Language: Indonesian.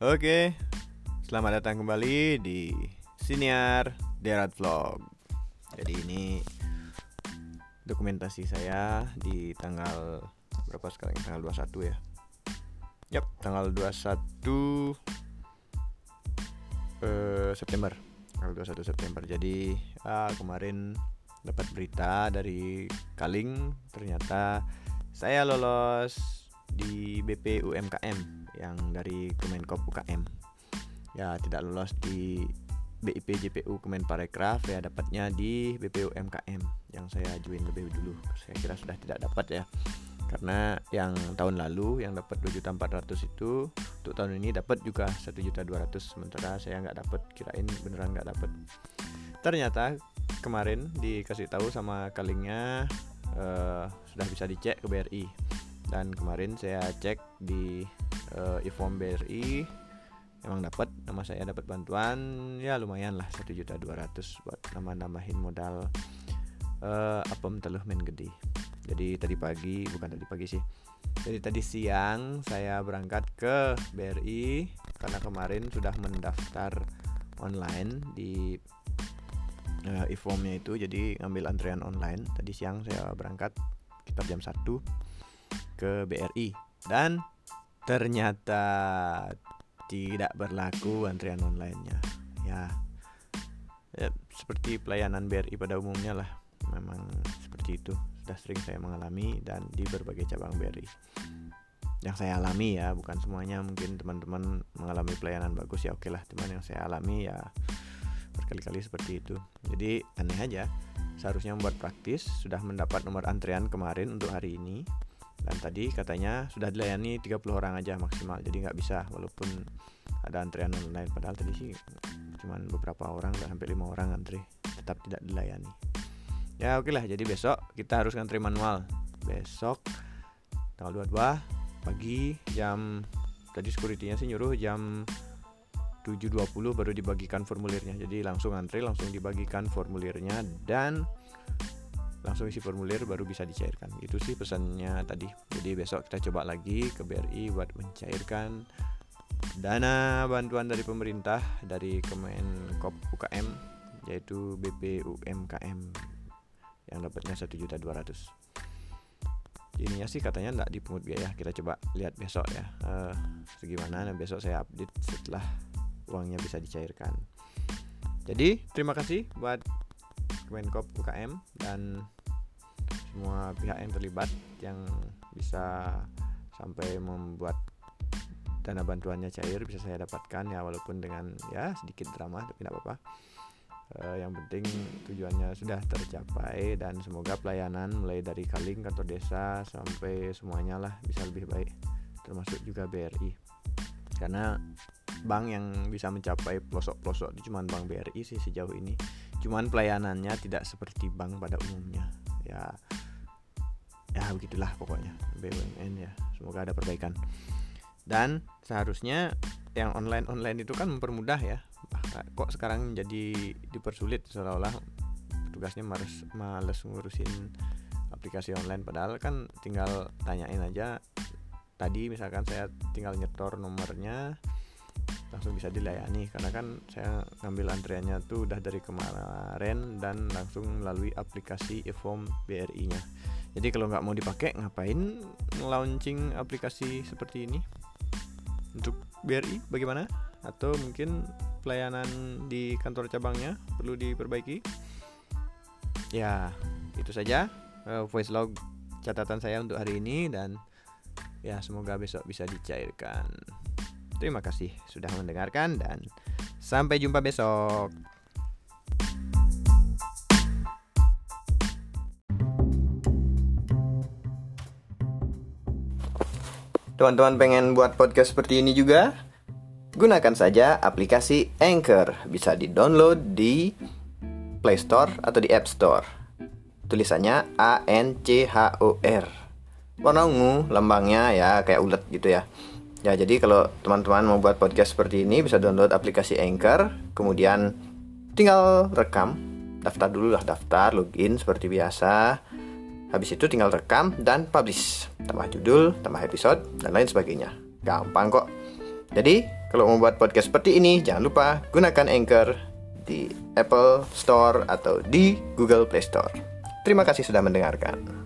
Oke, selamat datang kembali di Siniar Derat Vlog. Jadi ini dokumentasi saya di tanggal berapa sekarang? Tanggal 21 ya. Yap, tanggal 21 eh, September. Tanggal 21 September. Jadi ah, kemarin dapat berita dari Kaling ternyata saya lolos di BP UMKM yang dari Kemenkop UKM ya tidak lolos di BIP JPU Kemenparekraf ya dapatnya di BPU MKM yang saya ajuin lebih dulu. Saya kira sudah tidak dapat ya. Karena yang tahun lalu yang dapat 2.400 itu untuk tahun ini dapat juga 1.200 sementara saya nggak dapat kirain beneran nggak dapat. Ternyata kemarin dikasih tahu sama kalingnya uh, sudah bisa dicek ke BRI dan kemarin saya cek di uh, Iform BRI emang dapat nama saya dapat bantuan. Ya lumayan lah satu juta dua ratus buat nama nambahin modal uh, apem teluh main gede. Jadi tadi pagi bukan tadi pagi sih. Jadi tadi siang saya berangkat ke BRI karena kemarin sudah mendaftar online di uh, e-formnya itu. Jadi ngambil antrian online. Tadi siang saya berangkat sekitar jam 1 ke BRI dan ternyata tidak berlaku antrian online-nya. Ya, ya seperti pelayanan BRI pada umumnya lah. Memang seperti itu. Sudah sering saya mengalami dan di berbagai cabang BRI. Yang saya alami ya, bukan semuanya mungkin teman-teman mengalami pelayanan bagus ya oke lah. Teman yang saya alami ya berkali-kali seperti itu. Jadi aneh aja. Seharusnya membuat praktis, sudah mendapat nomor antrian kemarin untuk hari ini dan tadi katanya sudah dilayani 30 orang aja maksimal jadi nggak bisa walaupun ada antrian online padahal tadi sih cuman beberapa orang nggak sampai lima orang antri tetap tidak dilayani. Ya oke lah jadi besok kita harus antri manual. Besok tanggal 22 pagi jam tadi securitynya sih nyuruh jam 7.20 baru dibagikan formulirnya. Jadi langsung antri langsung dibagikan formulirnya. Dan langsung isi formulir baru bisa dicairkan. Itu sih pesannya tadi. Jadi besok kita coba lagi ke BRI buat mencairkan dana bantuan dari pemerintah dari Kemenkop UKM yaitu BPUMKM yang dapatnya satu juta dua ratus. Ininya sih katanya tidak dipungut biaya. Kita coba lihat besok ya uh, segimana. Dan besok saya update setelah uangnya bisa dicairkan. Jadi terima kasih buat Kemenkop UKM dan semua pihak yang terlibat yang bisa sampai membuat dana bantuannya cair bisa saya dapatkan ya walaupun dengan ya sedikit drama tapi tidak apa-apa. Uh, yang penting tujuannya sudah tercapai dan semoga pelayanan mulai dari Kaling kantor desa sampai semuanya lah bisa lebih baik termasuk juga BRI karena bank yang bisa mencapai pelosok-pelosok itu cuma bank BRI sih sejauh ini cuman pelayanannya tidak seperti bank pada umumnya. Ya ya begitulah pokoknya BUMN ya. Semoga ada perbaikan. Dan seharusnya yang online online itu kan mempermudah ya. Kok sekarang jadi dipersulit seolah-olah tugasnya males males ngurusin aplikasi online. Padahal kan tinggal tanyain aja. Tadi misalkan saya tinggal nyetor nomornya langsung bisa dilayani karena kan saya ngambil antriannya tuh udah dari kemarin dan langsung melalui aplikasi eForm BRI-nya. Jadi kalau nggak mau dipakai ngapain launching aplikasi seperti ini untuk BRI bagaimana? Atau mungkin pelayanan di kantor cabangnya perlu diperbaiki? Ya itu saja uh, voice log catatan saya untuk hari ini dan ya semoga besok bisa dicairkan. Terima kasih sudah mendengarkan dan sampai jumpa besok. Teman-teman pengen buat podcast seperti ini juga? Gunakan saja aplikasi Anchor. Bisa di-download di Play Store atau di App Store. Tulisannya A N C H O R. Warna ungu, lambangnya ya kayak ulet gitu ya. Ya, jadi kalau teman-teman mau buat podcast seperti ini bisa download aplikasi Anchor, kemudian tinggal rekam, daftar dulu lah daftar, login seperti biasa. Habis itu tinggal rekam dan publish. Tambah judul, tambah episode, dan lain sebagainya. Gampang kok. Jadi, Kalau mau buat podcast seperti ini, jangan lupa gunakan Anchor di Apple Store atau di Google Play Store. Terima kasih sudah mendengarkan.